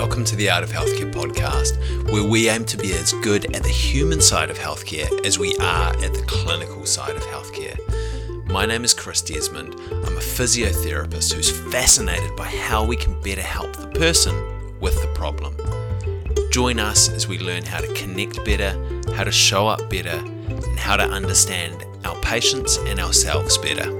Welcome to the Art of Healthcare podcast, where we aim to be as good at the human side of healthcare as we are at the clinical side of healthcare. My name is Chris Desmond. I'm a physiotherapist who's fascinated by how we can better help the person with the problem. Join us as we learn how to connect better, how to show up better, and how to understand our patients and ourselves better.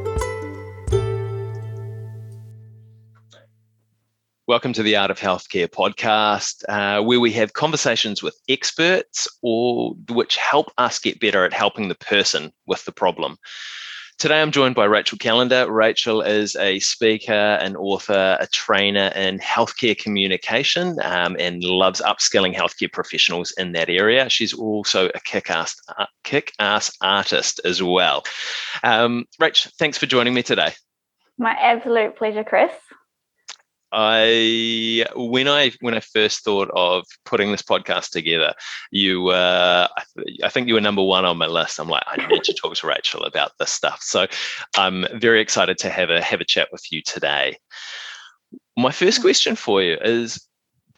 Welcome to the Art of Healthcare podcast, uh, where we have conversations with experts or which help us get better at helping the person with the problem. Today, I'm joined by Rachel Callander. Rachel is a speaker, an author, a trainer in healthcare communication, um, and loves upskilling healthcare professionals in that area. She's also a kick-ass, uh, kick-ass artist as well. Um, Rach, thanks for joining me today. My absolute pleasure, Chris. I when I when I first thought of putting this podcast together, you uh, I, th- I, think you were number one on my list. I'm like, I need to talk to Rachel about this stuff. So I'm very excited to have a have a chat with you today. My first question for you is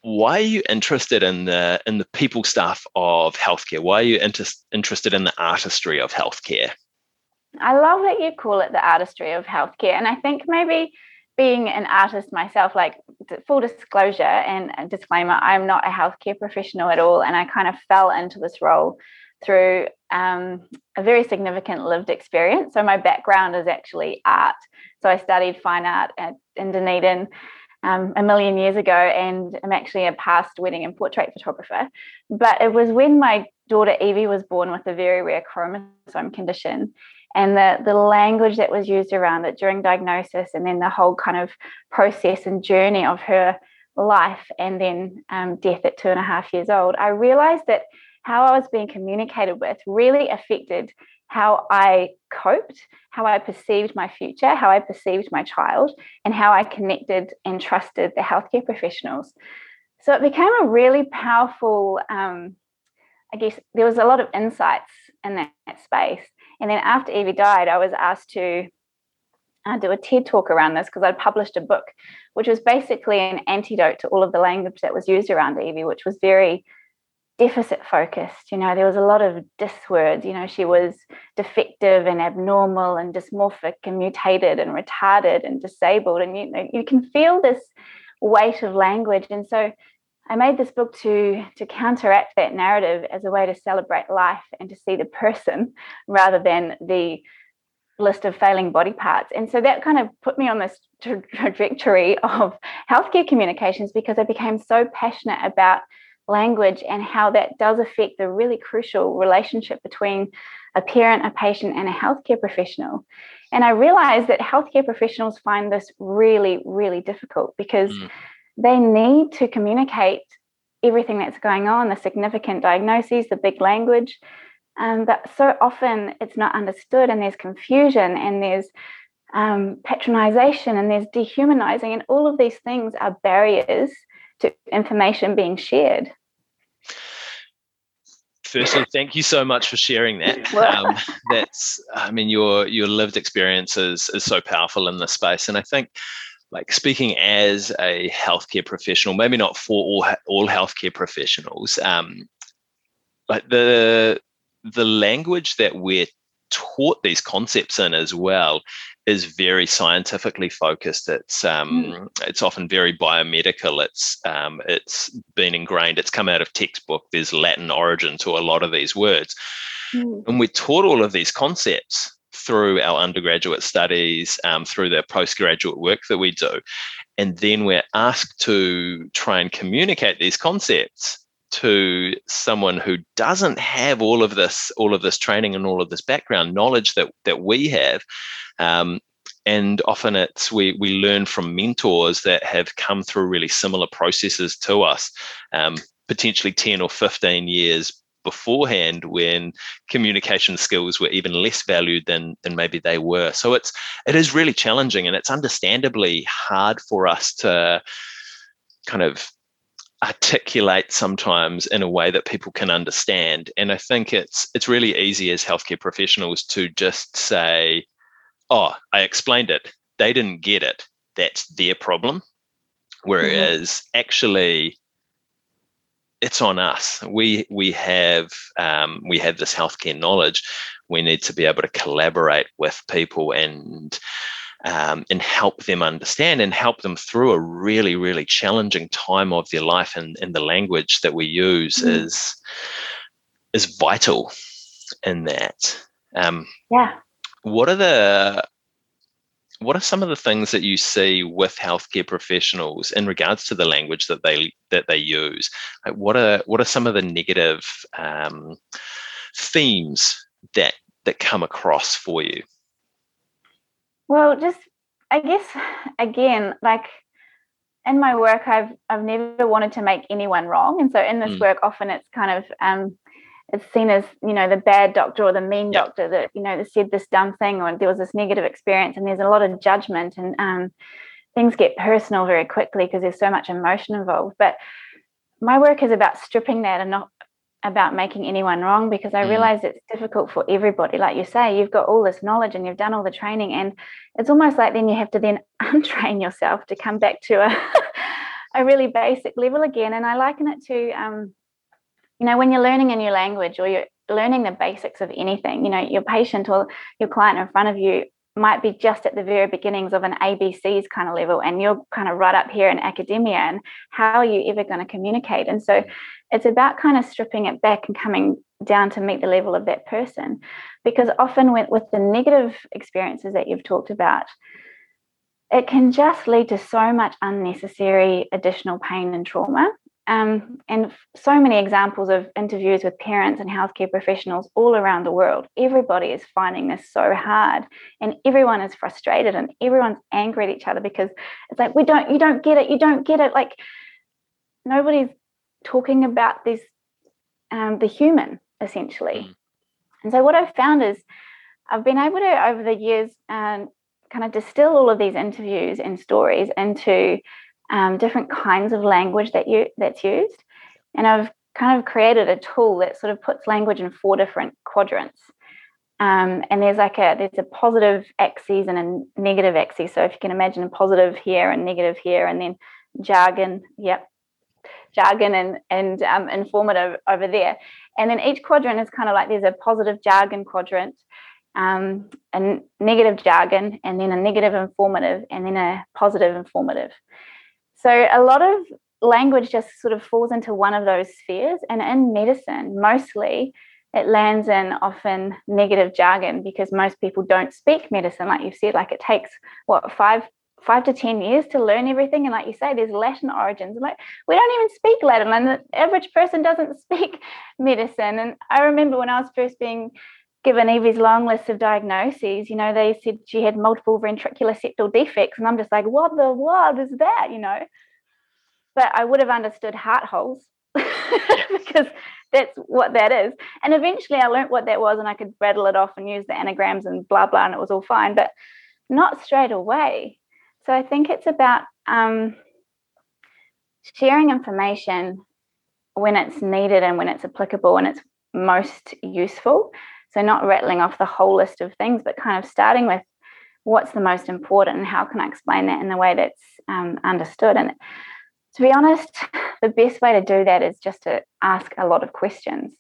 why are you interested in the in the people stuff of healthcare? Why are you inter- interested in the artistry of healthcare? I love that you call it the artistry of healthcare, and I think maybe being an artist myself, like full disclosure and disclaimer, I'm not a healthcare professional at all. And I kind of fell into this role through um, a very significant lived experience. So my background is actually art. So I studied fine art at, in Dunedin um, a million years ago, and I'm actually a past wedding and portrait photographer. But it was when my daughter Evie was born with a very rare chromosome condition and the, the language that was used around it during diagnosis and then the whole kind of process and journey of her life and then um, death at two and a half years old, I realized that how I was being communicated with really affected how I coped, how I perceived my future, how I perceived my child, and how I connected and trusted the healthcare professionals. So it became a really powerful, um, I guess there was a lot of insights in that, that space. And then after Evie died, I was asked to uh, do a TED talk around this because I'd published a book, which was basically an antidote to all of the language that was used around Evie, which was very deficit focused. You know, there was a lot of dis words. You know, she was defective and abnormal and dysmorphic and mutated and retarded and disabled. And you know, you can feel this weight of language. And so I made this book to to counteract that narrative as a way to celebrate life and to see the person rather than the list of failing body parts. And so that kind of put me on this tra- trajectory of healthcare communications because I became so passionate about language and how that does affect the really crucial relationship between a parent, a patient, and a healthcare professional. And I realized that healthcare professionals find this really, really difficult because mm they need to communicate everything that's going on, the significant diagnoses, the big language. Um, but so often it's not understood, and there's confusion, and there's um, patronization, and there's dehumanizing, and all of these things are barriers to information being shared. Firstly, thank you so much for sharing that. Um, that's, I mean, your your lived experience is, is so powerful in this space, and I think like speaking as a healthcare professional, maybe not for all all healthcare professionals, um, but the the language that we're taught these concepts in as well is very scientifically focused. It's um, mm. it's often very biomedical. It's um, it's been ingrained. It's come out of textbook. There's Latin origin to a lot of these words, mm. and we're taught all of these concepts through our undergraduate studies, um, through the postgraduate work that we do. And then we're asked to try and communicate these concepts to someone who doesn't have all of this, all of this training and all of this background knowledge that that we have. Um, and often it's we we learn from mentors that have come through really similar processes to us, um, potentially 10 or 15 years beforehand when communication skills were even less valued than than maybe they were so it's it is really challenging and it's understandably hard for us to kind of articulate sometimes in a way that people can understand and i think it's it's really easy as healthcare professionals to just say oh i explained it they didn't get it that's their problem mm-hmm. whereas mm-hmm. actually it's on us. We we have um, we have this healthcare knowledge. We need to be able to collaborate with people and um, and help them understand and help them through a really really challenging time of their life. And, and the language that we use mm. is is vital in that. Um, yeah. What are the what are some of the things that you see with healthcare professionals in regards to the language that they that they use? Like what are what are some of the negative um, themes that that come across for you? Well, just I guess again, like in my work, I've I've never wanted to make anyone wrong, and so in this mm. work, often it's kind of um, it's seen as you know the bad doctor or the mean yep. doctor that you know that said this dumb thing or there was this negative experience and there's a lot of judgment and um, things get personal very quickly because there's so much emotion involved but my work is about stripping that and not about making anyone wrong because I mm. realize it's difficult for everybody. Like you say, you've got all this knowledge and you've done all the training, and it's almost like then you have to then untrain yourself to come back to a, a really basic level again. And I liken it to um, you know when you're learning a new language or you're learning the basics of anything you know your patient or your client in front of you might be just at the very beginnings of an abcs kind of level and you're kind of right up here in academia and how are you ever going to communicate? And so it's about kind of stripping it back and coming down to meet the level of that person. Because often with, with the negative experiences that you've talked about it can just lead to so much unnecessary additional pain and trauma um, and so many examples of interviews with parents and healthcare professionals all around the world. Everybody is finding this so hard, and everyone is frustrated, and everyone's angry at each other because it's like we don't, you don't get it, you don't get it. Like nobody's talking about this, um, the human essentially. Mm. And so what I've found is I've been able to over the years um, kind of distill all of these interviews and stories into um, different kinds of language that you that's used, and I've kind of created a tool that sort of puts language in four different quadrants. Um, and there's like a there's a positive axis and a negative axis. So if you can imagine a positive here and negative here, and then jargon, yep, jargon and and um, informative over there. And then each quadrant is kind of like there's a positive jargon quadrant, um, a negative jargon, and then a negative informative, and then a positive informative. So a lot of language just sort of falls into one of those spheres. And in medicine, mostly it lands in often negative jargon because most people don't speak medicine, like you've said. Like it takes what five five to ten years to learn everything. And like you say, there's Latin origins. Like we don't even speak Latin, and the average person doesn't speak medicine. And I remember when I was first being given Evie's long list of diagnoses, you know, they said she had multiple ventricular septal defects. And I'm just like, what the world is that, you know? But I would have understood heart holes because that's what that is. And eventually I learned what that was and I could rattle it off and use the anagrams and blah, blah, and it was all fine, but not straight away. So I think it's about um, sharing information when it's needed and when it's applicable and it's most useful so, not rattling off the whole list of things, but kind of starting with what's the most important and how can I explain that in a way that's um, understood. And to be honest, the best way to do that is just to ask a lot of questions.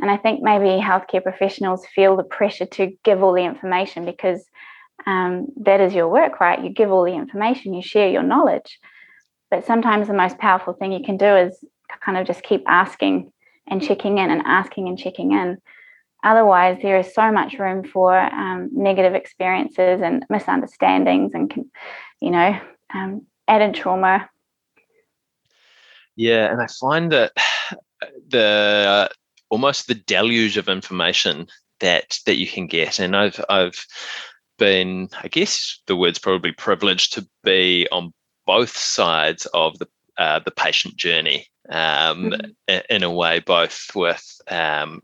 And I think maybe healthcare professionals feel the pressure to give all the information because um, that is your work, right? You give all the information, you share your knowledge. But sometimes the most powerful thing you can do is kind of just keep asking and checking in and asking and checking in otherwise there is so much room for um, negative experiences and misunderstandings and you know um, added trauma yeah and i find that the almost the deluge of information that that you can get and i've i've been i guess the word's probably privileged to be on both sides of the uh, the patient journey um, mm-hmm. in a way, both with um,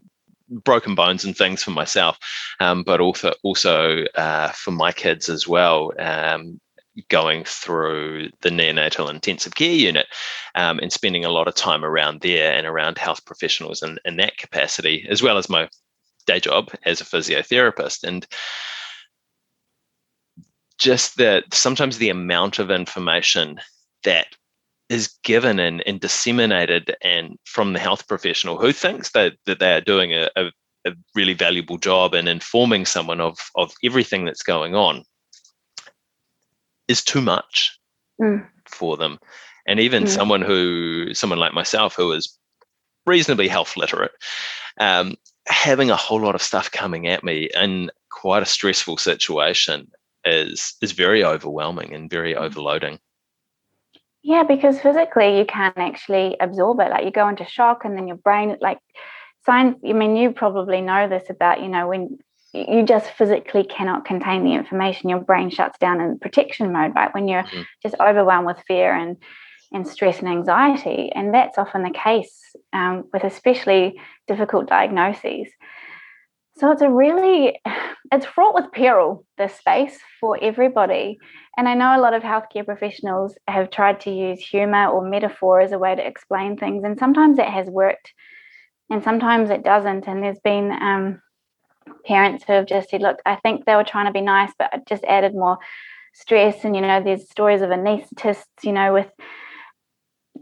broken bones and things for myself, um, but also also uh, for my kids as well. Um, going through the neonatal intensive care unit um, and spending a lot of time around there and around health professionals in, in that capacity, as well as my day job as a physiotherapist. And just that sometimes the amount of information that is given and, and disseminated and from the health professional who thinks that, that they are doing a, a, a really valuable job in informing someone of, of everything that's going on is too much mm. for them. And even mm. someone who, someone like myself, who is reasonably health literate, um, having a whole lot of stuff coming at me in quite a stressful situation is is very overwhelming and very mm. overloading. Yeah, because physically you can't actually absorb it. Like you go into shock, and then your brain, like signs. I mean, you probably know this about you know when you just physically cannot contain the information. Your brain shuts down in protection mode, right? When you're mm-hmm. just overwhelmed with fear and and stress and anxiety, and that's often the case um, with especially difficult diagnoses. So it's a really, it's fraught with peril, this space for everybody. And I know a lot of healthcare professionals have tried to use humor or metaphor as a way to explain things. And sometimes it has worked and sometimes it doesn't. And there's been um, parents who have just said, look, I think they were trying to be nice, but it just added more stress. And, you know, there's stories of anaesthetists, you know, with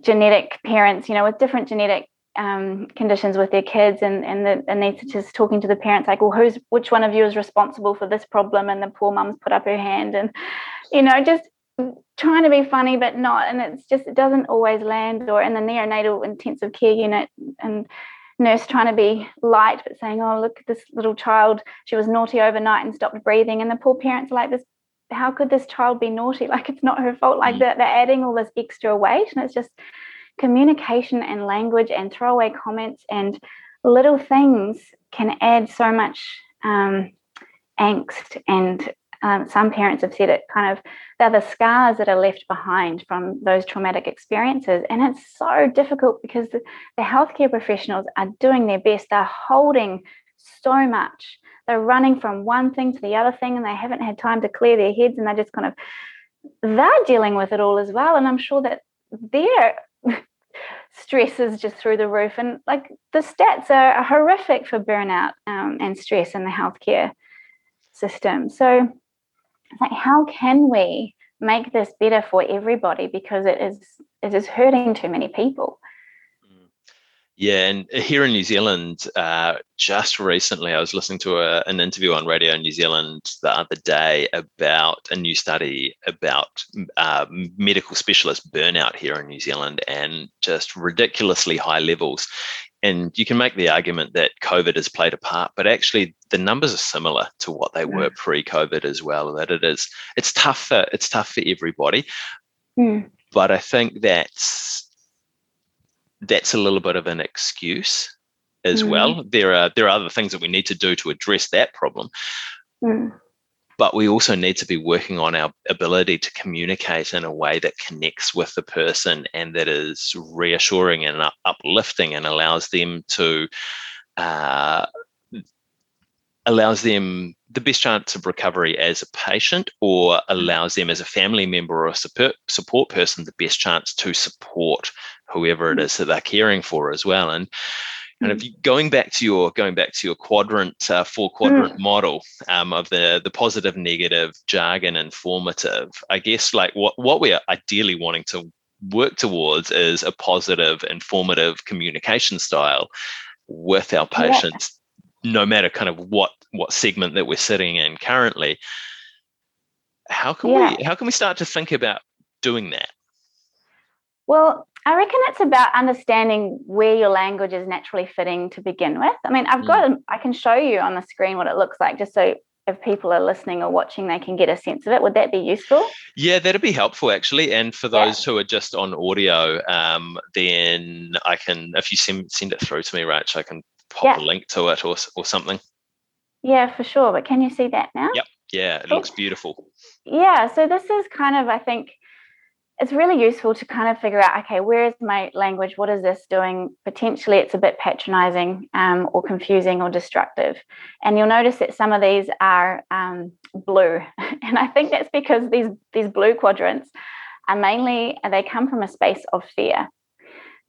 genetic parents, you know, with different genetic um, conditions with their kids and and the anaesthetist talking to the parents like well who's which one of you is responsible for this problem? And the poor mum's put up her hand and you know just trying to be funny but not. And it's just it doesn't always land or in the neonatal intensive care unit and nurse trying to be light but saying oh look this little child she was naughty overnight and stopped breathing. And the poor parents are like this how could this child be naughty? Like it's not her fault. Like mm. that they're adding all this extra weight and it's just communication and language and throwaway comments and little things can add so much um, angst. And um, some parents have said it kind of, they're the scars that are left behind from those traumatic experiences. And it's so difficult because the, the healthcare professionals are doing their best, they're holding so much. They're running from one thing to the other thing and they haven't had time to clear their heads and they're just kind of they're dealing with it all as well. And I'm sure that they're stress is just through the roof. And like the stats are horrific for burnout um, and stress in the healthcare system. So, like, how can we make this better for everybody? Because it is it is hurting too many people. Yeah, and here in New Zealand, uh, just recently, I was listening to a, an interview on Radio New Zealand the other day about a new study about uh, medical specialist burnout here in New Zealand and just ridiculously high levels. And you can make the argument that COVID has played a part, but actually the numbers are similar to what they were pre-COVID as well. That it is, it's tough for it's tough for everybody. Mm. But I think that's that's a little bit of an excuse as mm. well. There are there are other things that we need to do to address that problem. Mm. But we also need to be working on our ability to communicate in a way that connects with the person and that is reassuring and uplifting and allows them to uh, allows them the best chance of recovery as a patient or allows them as a family member or a support, support person the best chance to support whoever it is that they're caring for as well and and if mm. you going back to your going back to your quadrant uh, four quadrant mm. model um, of the the positive negative jargon informative i guess like what what we're ideally wanting to work towards is a positive informative communication style with our patients yeah. no matter kind of what what segment that we're sitting in currently how can yeah. we how can we start to think about doing that well I reckon it's about understanding where your language is naturally fitting to begin with. I mean, I've got, mm. I can show you on the screen what it looks like just so if people are listening or watching, they can get a sense of it. Would that be useful? Yeah, that'd be helpful actually. And for those yeah. who are just on audio, um, then I can, if you send, send it through to me, Rach, I can pop yeah. a link to it or, or something. Yeah, for sure. But can you see that now? Yep. Yeah, it looks beautiful. Yeah. So this is kind of, I think, it's really useful to kind of figure out okay where is my language what is this doing potentially it's a bit patronizing um, or confusing or destructive and you'll notice that some of these are um, blue and i think that's because these these blue quadrants are mainly they come from a space of fear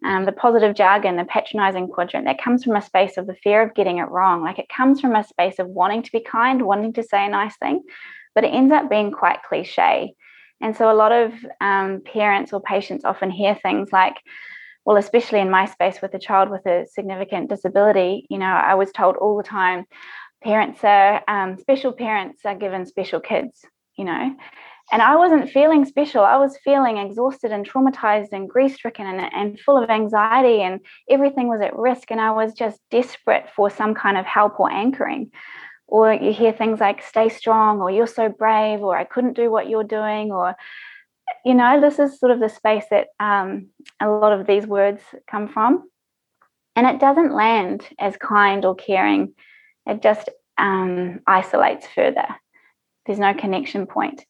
um, the positive jargon the patronizing quadrant that comes from a space of the fear of getting it wrong like it comes from a space of wanting to be kind wanting to say a nice thing but it ends up being quite cliche And so a lot of um, parents or patients often hear things like, well, especially in my space with a child with a significant disability, you know, I was told all the time, parents are um, special parents are given special kids, you know. And I wasn't feeling special. I was feeling exhausted and traumatized and grief stricken and, and full of anxiety, and everything was at risk. And I was just desperate for some kind of help or anchoring. Or you hear things like, stay strong, or you're so brave, or I couldn't do what you're doing, or you know, this is sort of the space that um, a lot of these words come from. And it doesn't land as kind or caring, it just um, isolates further. There's no connection point.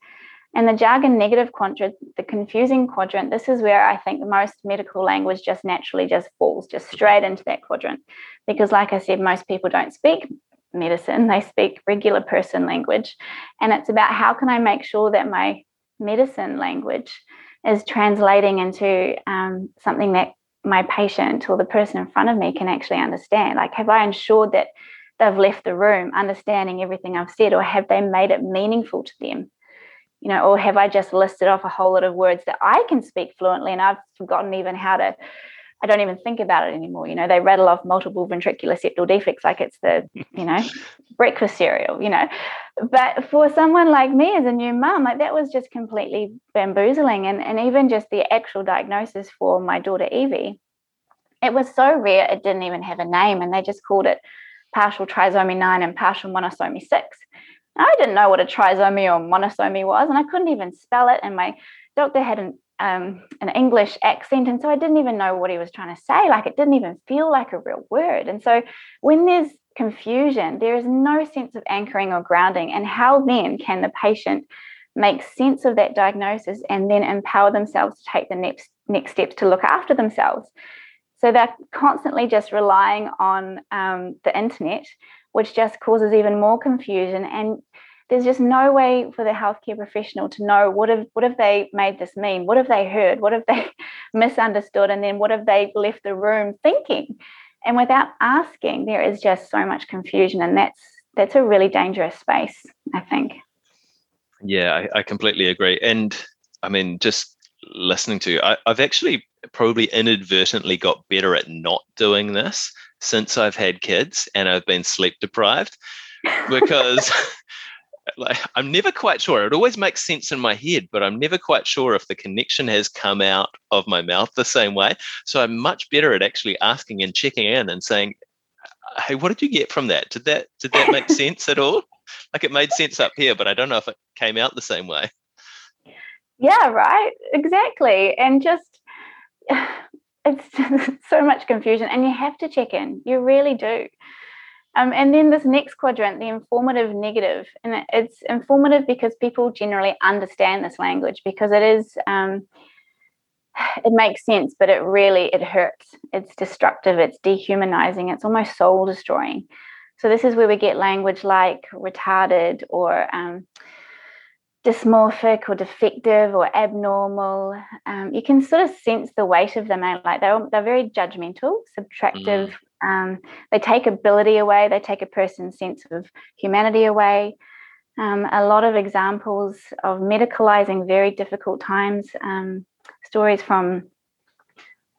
And the jargon negative quadrant, the confusing quadrant, this is where I think most medical language just naturally just falls just straight into that quadrant. Because, like I said, most people don't speak medicine, they speak regular person language. And it's about how can I make sure that my medicine language is translating into um, something that my patient or the person in front of me can actually understand. Like, have I ensured that they've left the room understanding everything I've said, or have they made it meaningful to them? You know, or have I just listed off a whole lot of words that I can speak fluently and I've forgotten even how to I don't even think about it anymore. You know, they rattle off multiple ventricular septal defects like it's the, you know, breakfast cereal, you know. But for someone like me as a new mum, like that was just completely bamboozling. And, and even just the actual diagnosis for my daughter Evie, it was so rare it didn't even have a name. And they just called it partial trisomy 9 and partial monosomy 6. I didn't know what a trisomy or monosomy was, and I couldn't even spell it. And my doctor hadn't um, an English accent. And so I didn't even know what he was trying to say. Like it didn't even feel like a real word. And so when there's confusion, there is no sense of anchoring or grounding. And how then can the patient make sense of that diagnosis and then empower themselves to take the next next steps to look after themselves? So they're constantly just relying on um, the internet, which just causes even more confusion. And there's just no way for the healthcare professional to know what have what have they made this mean? What have they heard? What have they misunderstood? And then what have they left the room thinking? And without asking there is just so much confusion and that's that's a really dangerous space i think. Yeah i, I completely agree. And i mean just listening to you I, i've actually probably inadvertently got better at not doing this since i've had kids and i've been sleep deprived because like I'm never quite sure. It always makes sense in my head, but I'm never quite sure if the connection has come out of my mouth the same way. So I'm much better at actually asking and checking in and saying, "Hey, what did you get from that? Did that did that make sense at all? Like it made sense up here, but I don't know if it came out the same way." Yeah, right. Exactly. And just it's so much confusion and you have to check in. You really do. Um, and then this next quadrant, the informative negative, and it's informative because people generally understand this language because it is, um, it makes sense, but it really it hurts. It's destructive. It's dehumanizing. It's almost soul destroying. So this is where we get language like retarded or um, dysmorphic or defective or abnormal. Um, you can sort of sense the weight of them. Like they're they're very judgmental, subtractive. Mm um, they take ability away, they take a person's sense of humanity away. Um, a lot of examples of medicalizing very difficult times, um, stories from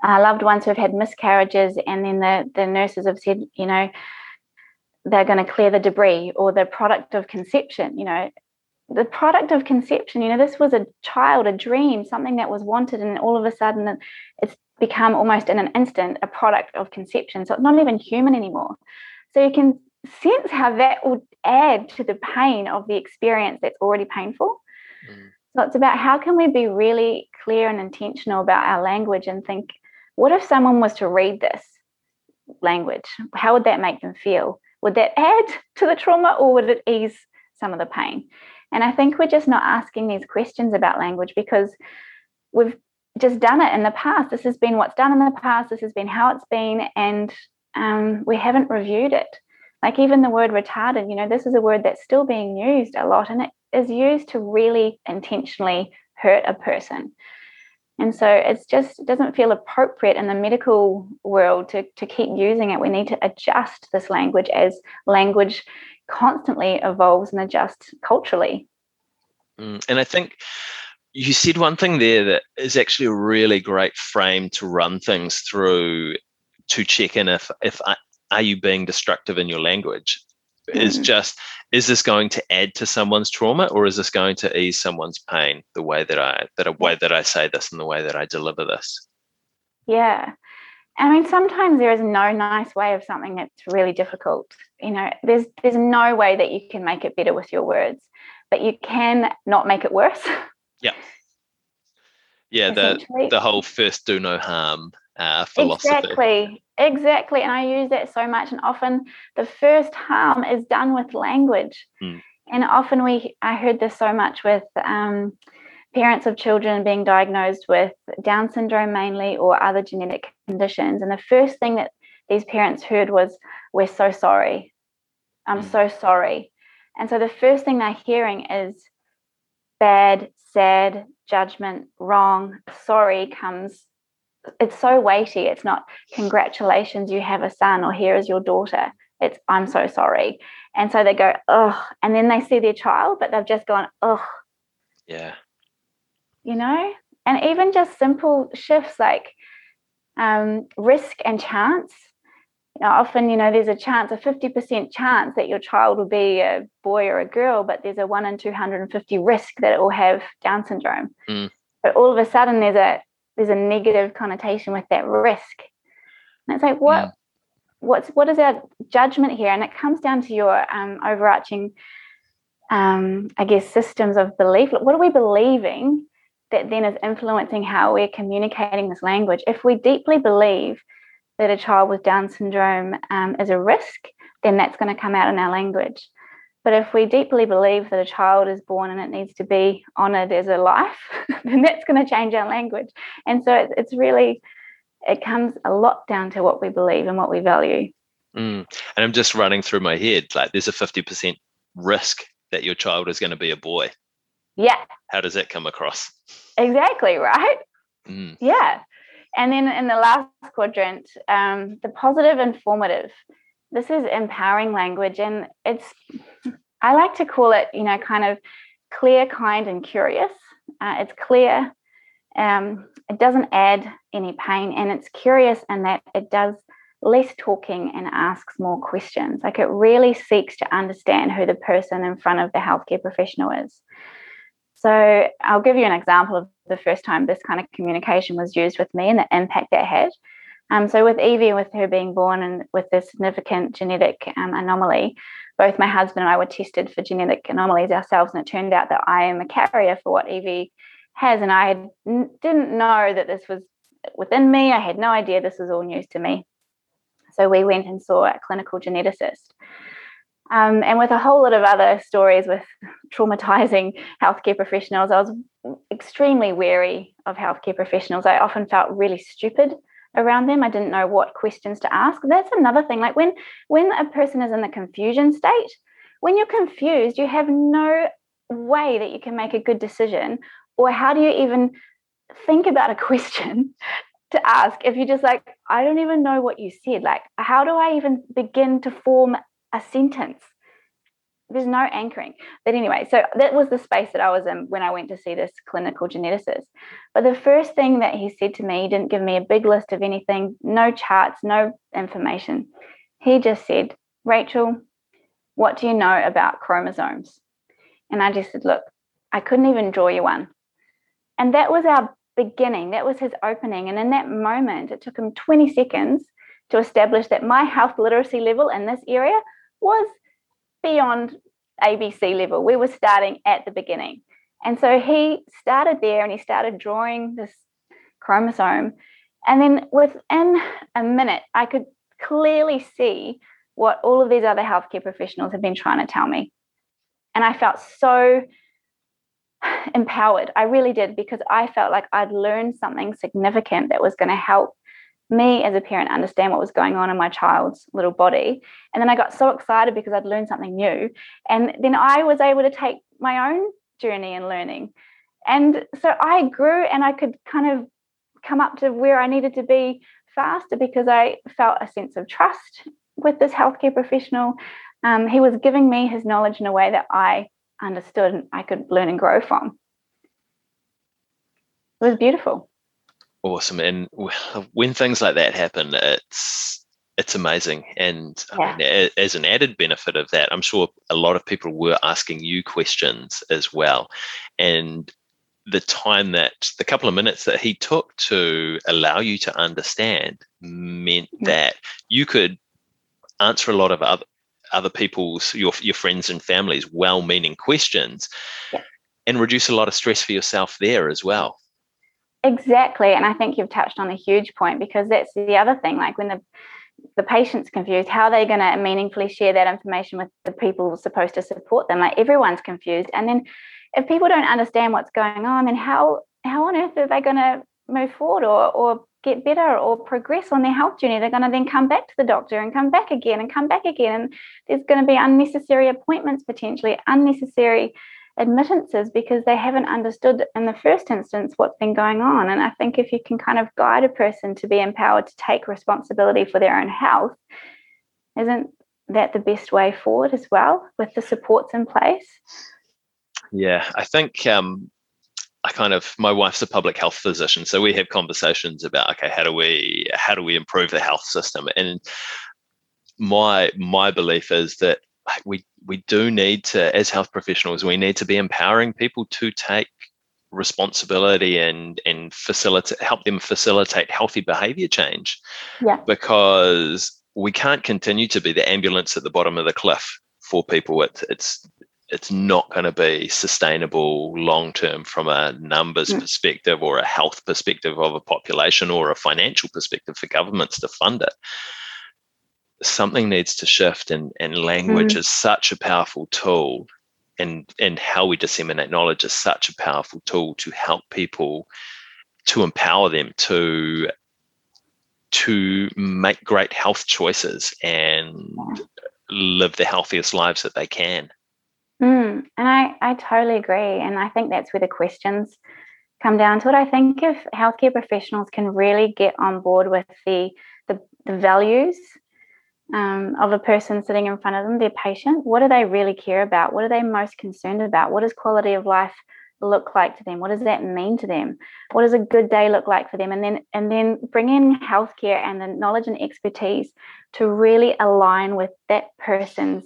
uh, loved ones who have had miscarriages, and then the, the nurses have said, you know, they're going to clear the debris or the product of conception, you know, the product of conception, you know, this was a child, a dream, something that was wanted, and all of a sudden it's become almost in an instant a product of conception. So it's not even human anymore. So you can sense how that would add to the pain of the experience that's already painful. Mm. So it's about how can we be really clear and intentional about our language and think, what if someone was to read this language? How would that make them feel? Would that add to the trauma or would it ease some of the pain? And I think we're just not asking these questions about language because we've just done it in the past. This has been what's done in the past. This has been how it's been, and um, we haven't reviewed it. Like even the word retarded, you know, this is a word that's still being used a lot, and it is used to really intentionally hurt a person. And so it's just it doesn't feel appropriate in the medical world to, to keep using it. We need to adjust this language as language constantly evolves and adjusts culturally. Mm, and I think you said one thing there that is actually a really great frame to run things through to check in if if are you being destructive in your language is mm. just is this going to add to someone's trauma or is this going to ease someone's pain the way that i that a way that i say this and the way that i deliver this yeah I mean, sometimes there is no nice way of something that's really difficult. You know, there's there's no way that you can make it better with your words, but you can not make it worse. Yeah. Yeah, the the whole first do no harm uh, philosophy. Exactly, exactly. And I use that so much. And often the first harm is done with language. Mm. And often we, I heard this so much with um, parents of children being diagnosed with Down syndrome mainly or other genetic conditions. And the first thing that these parents heard was, We're so sorry. I'm mm. so sorry. And so the first thing they're hearing is bad, sad, judgment, wrong, sorry comes. It's so weighty. It's not congratulations, you have a son, or here is your daughter. It's I'm so sorry. And so they go, oh, and then they see their child, but they've just gone, oh. Yeah you know? And even just simple shifts like um, risk and chance. You know, often, you know, there's a chance, a 50% chance that your child will be a boy or a girl, but there's a 1 in 250 risk that it will have Down syndrome. Mm. But all of a sudden there's a there's a negative connotation with that risk. And it's like, what mm. what's what is our judgment here? And it comes down to your um, overarching um, I guess systems of belief. What are we believing that then is influencing how we're communicating this language. If we deeply believe that a child with Down syndrome um, is a risk, then that's going to come out in our language. But if we deeply believe that a child is born and it needs to be honored as a life, then that's going to change our language. And so it's, it's really, it comes a lot down to what we believe and what we value. Mm. And I'm just running through my head like there's a 50% risk that your child is going to be a boy. Yeah. How does that come across? Exactly, right? Mm. Yeah. And then in the last quadrant, um, the positive informative. This is empowering language, and it's, I like to call it, you know, kind of clear, kind, and curious. Uh, it's clear, um, it doesn't add any pain, and it's curious in that it does less talking and asks more questions. Like it really seeks to understand who the person in front of the healthcare professional is. So I'll give you an example of the first time this kind of communication was used with me and the impact that had. Um, so with Evie, with her being born and with this significant genetic um, anomaly, both my husband and I were tested for genetic anomalies ourselves, and it turned out that I am a carrier for what Evie has, and I didn't know that this was within me. I had no idea this was all news to me. So we went and saw a clinical geneticist. Um, and with a whole lot of other stories with traumatizing healthcare professionals, I was extremely wary of healthcare professionals. I often felt really stupid around them. I didn't know what questions to ask. That's another thing. Like when when a person is in the confusion state, when you're confused, you have no way that you can make a good decision. Or how do you even think about a question to ask if you're just like, I don't even know what you said. Like, how do I even begin to form a sentence. There's no anchoring. But anyway, so that was the space that I was in when I went to see this clinical geneticist. But the first thing that he said to me, he didn't give me a big list of anything, no charts, no information. He just said, Rachel, what do you know about chromosomes? And I just said, Look, I couldn't even draw you one. And that was our beginning. That was his opening. And in that moment, it took him 20 seconds to establish that my health literacy level in this area was beyond ABC level. We were starting at the beginning. And so he started there and he started drawing this chromosome. And then within a minute, I could clearly see what all of these other healthcare professionals have been trying to tell me. And I felt so empowered. I really did because I felt like I'd learned something significant that was going to help me as a parent understand what was going on in my child's little body. And then I got so excited because I'd learned something new. And then I was able to take my own journey in learning. And so I grew and I could kind of come up to where I needed to be faster because I felt a sense of trust with this healthcare professional. Um, he was giving me his knowledge in a way that I understood and I could learn and grow from. it was beautiful. Awesome. And when things like that happen, it's it's amazing. And yeah. I mean, as an added benefit of that, I'm sure a lot of people were asking you questions as well. And the time that the couple of minutes that he took to allow you to understand meant mm-hmm. that you could answer a lot of other other people's your your friends and families well-meaning questions yeah. and reduce a lot of stress for yourself there as well exactly and i think you've touched on a huge point because that's the other thing like when the the patient's confused how are they going to meaningfully share that information with the people supposed to support them? Like everyone's confused and then if people don't understand what's going on then how how on earth are they going to move forward or or get better or progress on their health journey? They're going to then come back to the doctor and come back again and come back again and there's going to be unnecessary appointments potentially unnecessary admittances because they haven't understood in the first instance what's been going on. And I think if you can kind of guide a person to be empowered to take responsibility for their own health, isn't that the best way forward as well with the supports in place? Yeah, I think um, I kind of my wife's a public health physician, so we have conversations about okay, how do we how do we improve the health system? And my my belief is that we we do need to, as health professionals, we need to be empowering people to take responsibility and and facilitate help them facilitate healthy behavior change. Yeah. Because we can't continue to be the ambulance at the bottom of the cliff for people. It, it's it's not going to be sustainable long term from a numbers mm. perspective or a health perspective of a population or a financial perspective for governments to fund it something needs to shift and, and language mm. is such a powerful tool and and how we disseminate knowledge is such a powerful tool to help people to empower them to to make great health choices and live the healthiest lives that they can mm, and I, I totally agree and i think that's where the questions come down to it i think if healthcare professionals can really get on board with the the, the values um, of a person sitting in front of them, their patient. What do they really care about? What are they most concerned about? What does quality of life look like to them? What does that mean to them? What does a good day look like for them? And then and then bring in healthcare and the knowledge and expertise to really align with that person's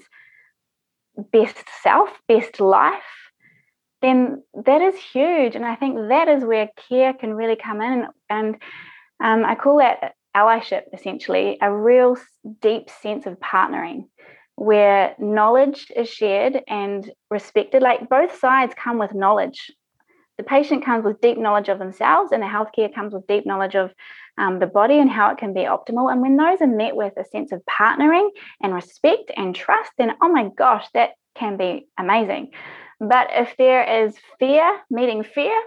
best self, best life. Then that is huge, and I think that is where care can really come in. And um, I call that allyship, essentially, a real deep sense of partnering where knowledge is shared and respected. Like both sides come with knowledge. The patient comes with deep knowledge of themselves, and the healthcare comes with deep knowledge of um, the body and how it can be optimal. And when those are met with a sense of partnering and respect and trust, then oh my gosh, that can be amazing. But if there is fear meeting fear,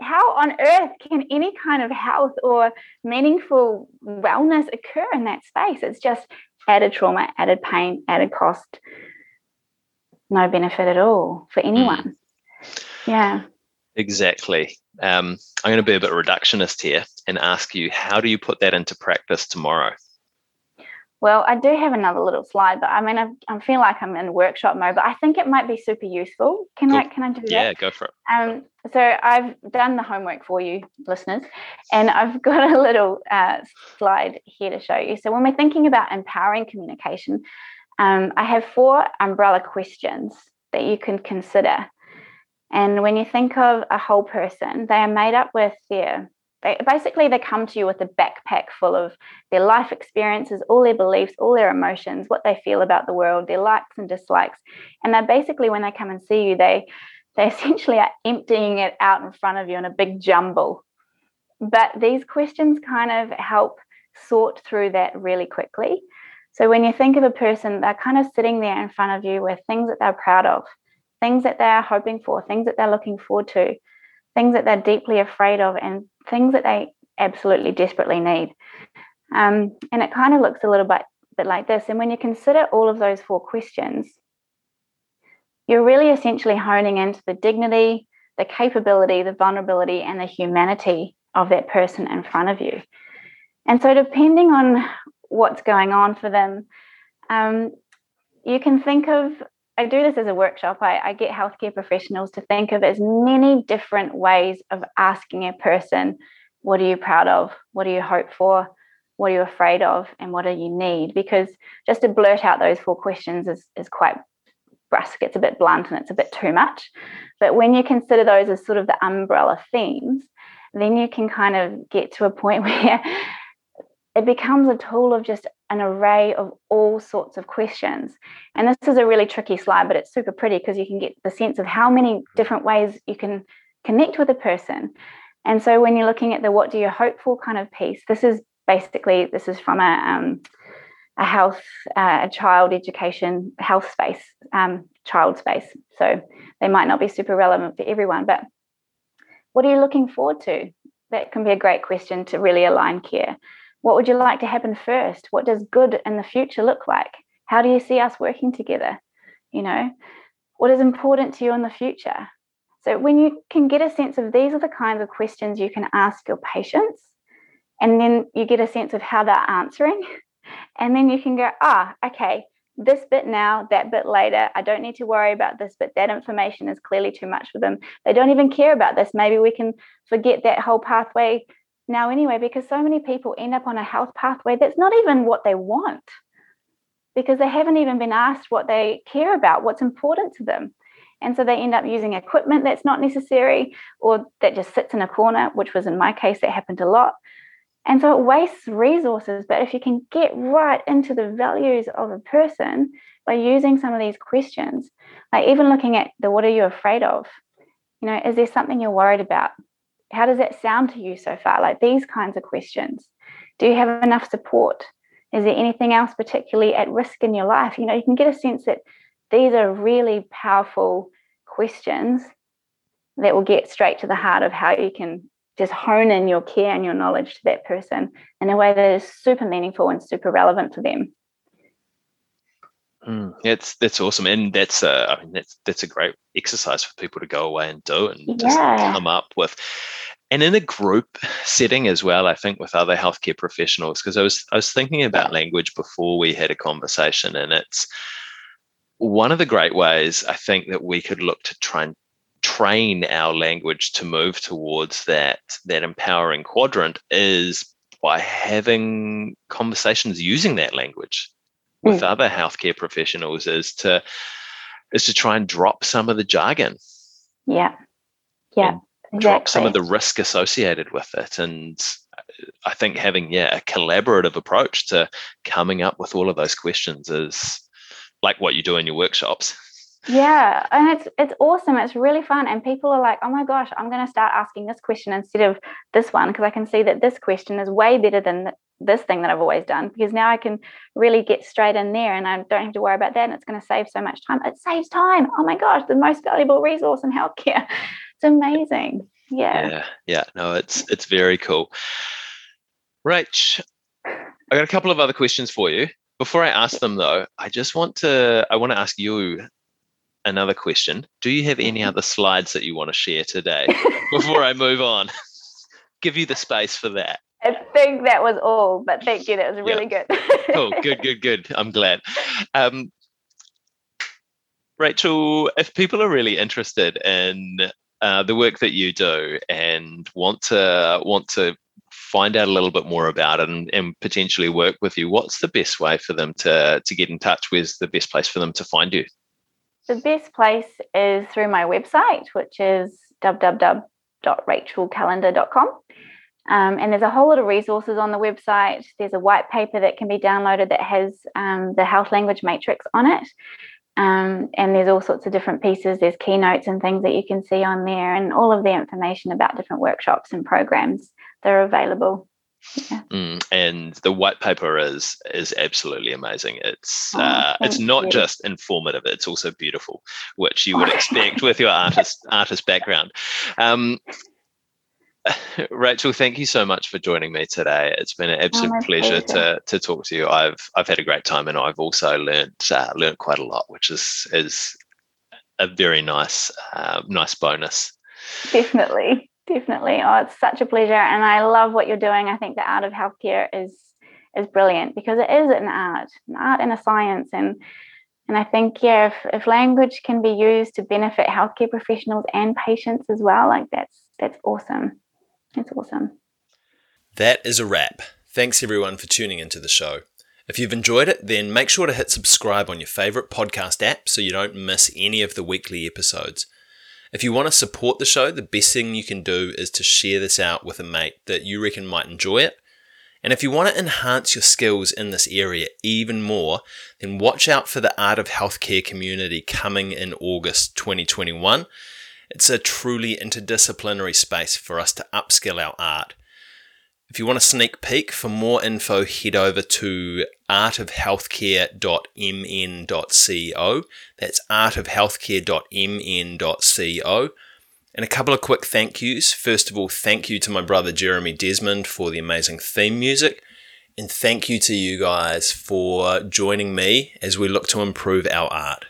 how on earth can any kind of health or meaningful wellness occur in that space? It's just added trauma, added pain, added cost, no benefit at all for hmm. anyone. Mm. Yeah. Exactly. Um, I'm going to be a bit reductionist here and ask you how do you put that into practice tomorrow? Well, I do have another little slide, but I mean, I, I feel like I'm in workshop mode, but I think it might be super useful. Can cool. I can I do that? Yeah, go for it. Um, so I've done the homework for you, listeners, and I've got a little uh, slide here to show you. So when we're thinking about empowering communication, um, I have four umbrella questions that you can consider. And when you think of a whole person, they are made up with their they, basically they come to you with a backpack full of their life experiences all their beliefs all their emotions what they feel about the world their likes and dislikes. And they basically when they come and see you they they essentially are emptying it out in front of you in a big jumble. But these questions kind of help sort through that really quickly. So when you think of a person they're kind of sitting there in front of you with things that they're proud of things that they're hoping for things that they're looking forward to things that they're deeply afraid of and things that they absolutely desperately need. Um, and it kind of looks a little bit, bit like this. And when you consider all of those four questions, you're really essentially honing into the dignity, the capability, the vulnerability, and the humanity of that person in front of you. And so, depending on what's going on for them, um, you can think of I do this as a workshop. I, I get healthcare professionals to think of as many different ways of asking a person, what are you proud of? What do you hope for? What are you afraid of? And what do you need? Because just to blurt out those four questions is, is quite brusque, it's a bit blunt and it's a bit too much. But when you consider those as sort of the umbrella themes, then you can kind of get to a point where it becomes a tool of just an array of all sorts of questions. And this is a really tricky slide, but it's super pretty because you can get the sense of how many different ways you can connect with a person. And so when you're looking at the what do you hope for kind of piece, this is basically this is from a um, a health, uh, a child education, health space, um, child space. So they might not be super relevant for everyone, but what are you looking forward to? That can be a great question to really align care. What would you like to happen first? What does good in the future look like? How do you see us working together? You know, what is important to you in the future? So when you can get a sense of these are the kinds of questions you can ask your patients, and then you get a sense of how they're answering and then you can go, ah, okay, this bit now, that bit later. I don't need to worry about this, but that information is clearly too much for them. They don't even care about this. Maybe we can forget that whole pathway now anyway, because so many people end up on a health pathway that's not even what they want because they haven't even been asked what they care about, what's important to them. And so they end up using equipment that's not necessary or that just sits in a corner, which was in my case, that happened a lot. And so it wastes resources. But if you can get right into the values of a person by using some of these questions, like even looking at the what are you afraid of? You know, is there something you're worried about? How does that sound to you so far? Like these kinds of questions. Do you have enough support? Is there anything else particularly at risk in your life? You know, you can get a sense that these are really powerful questions that will get straight to the heart of how you can just hone in your care and your knowledge to that person in a way that is super meaningful and super relevant for them. Mm, that's that's awesome, and that's a, I mean that's that's a great exercise for people to go away and do and yeah. just come up with, and in a group setting as well. I think with other healthcare professionals, because I was I was thinking about language before we had a conversation, and it's one of the great ways I think that we could look to try and train our language to move towards that that empowering quadrant is by having conversations using that language with mm. other healthcare professionals is to is to try and drop some of the jargon yeah yeah exactly. drop some of the risk associated with it and i think having yeah a collaborative approach to coming up with all of those questions is like what you do in your workshops yeah, and it's it's awesome. It's really fun, and people are like, "Oh my gosh, I'm going to start asking this question instead of this one because I can see that this question is way better than this thing that I've always done because now I can really get straight in there, and I don't have to worry about that, and it's going to save so much time. It saves time. Oh my gosh, the most valuable resource in healthcare. It's amazing. Yeah. Yeah. Yeah. No, it's it's very cool. Rach, I got a couple of other questions for you. Before I ask them though, I just want to I want to ask you another question. Do you have any mm-hmm. other slides that you want to share today before I move on? Give you the space for that. I think that was all, but thank you. That was really good. cool. Good, good, good. I'm glad. Um, Rachel, if people are really interested in uh, the work that you do and want to want to find out a little bit more about it and, and potentially work with you, what's the best way for them to to get in touch? Where's the best place for them to find you? The best place is through my website, which is www.rachelcallander.com. Um, and there's a whole lot of resources on the website. There's a white paper that can be downloaded that has um, the health language matrix on it. Um, and there's all sorts of different pieces. There's keynotes and things that you can see on there, and all of the information about different workshops and programs that are available. Yeah. Mm, and the white paper is is absolutely amazing. It's oh, uh, it's not you. just informative; it's also beautiful, which you would expect with your artist artist background. Um, Rachel, thank you so much for joining me today. It's been an oh, absolute oh, pleasure, pleasure, to to talk to you. I've I've had a great time, and I've also learned uh, learned quite a lot, which is is a very nice uh, nice bonus. Definitely. Definitely. Oh, it's such a pleasure. And I love what you're doing. I think the art of healthcare is is brilliant because it is an art, an art and a science. And And I think, yeah, if, if language can be used to benefit healthcare professionals and patients as well, like that's that's awesome. That's awesome. That is a wrap. Thanks everyone for tuning into the show. If you've enjoyed it, then make sure to hit subscribe on your favourite podcast app so you don't miss any of the weekly episodes. If you want to support the show, the best thing you can do is to share this out with a mate that you reckon might enjoy it. And if you want to enhance your skills in this area even more, then watch out for the Art of Healthcare community coming in August 2021. It's a truly interdisciplinary space for us to upskill our art. If you want a sneak peek, for more info, head over to artofhealthcare.mn.co. That's artofhealthcare.mn.co. And a couple of quick thank yous. First of all, thank you to my brother Jeremy Desmond for the amazing theme music. And thank you to you guys for joining me as we look to improve our art.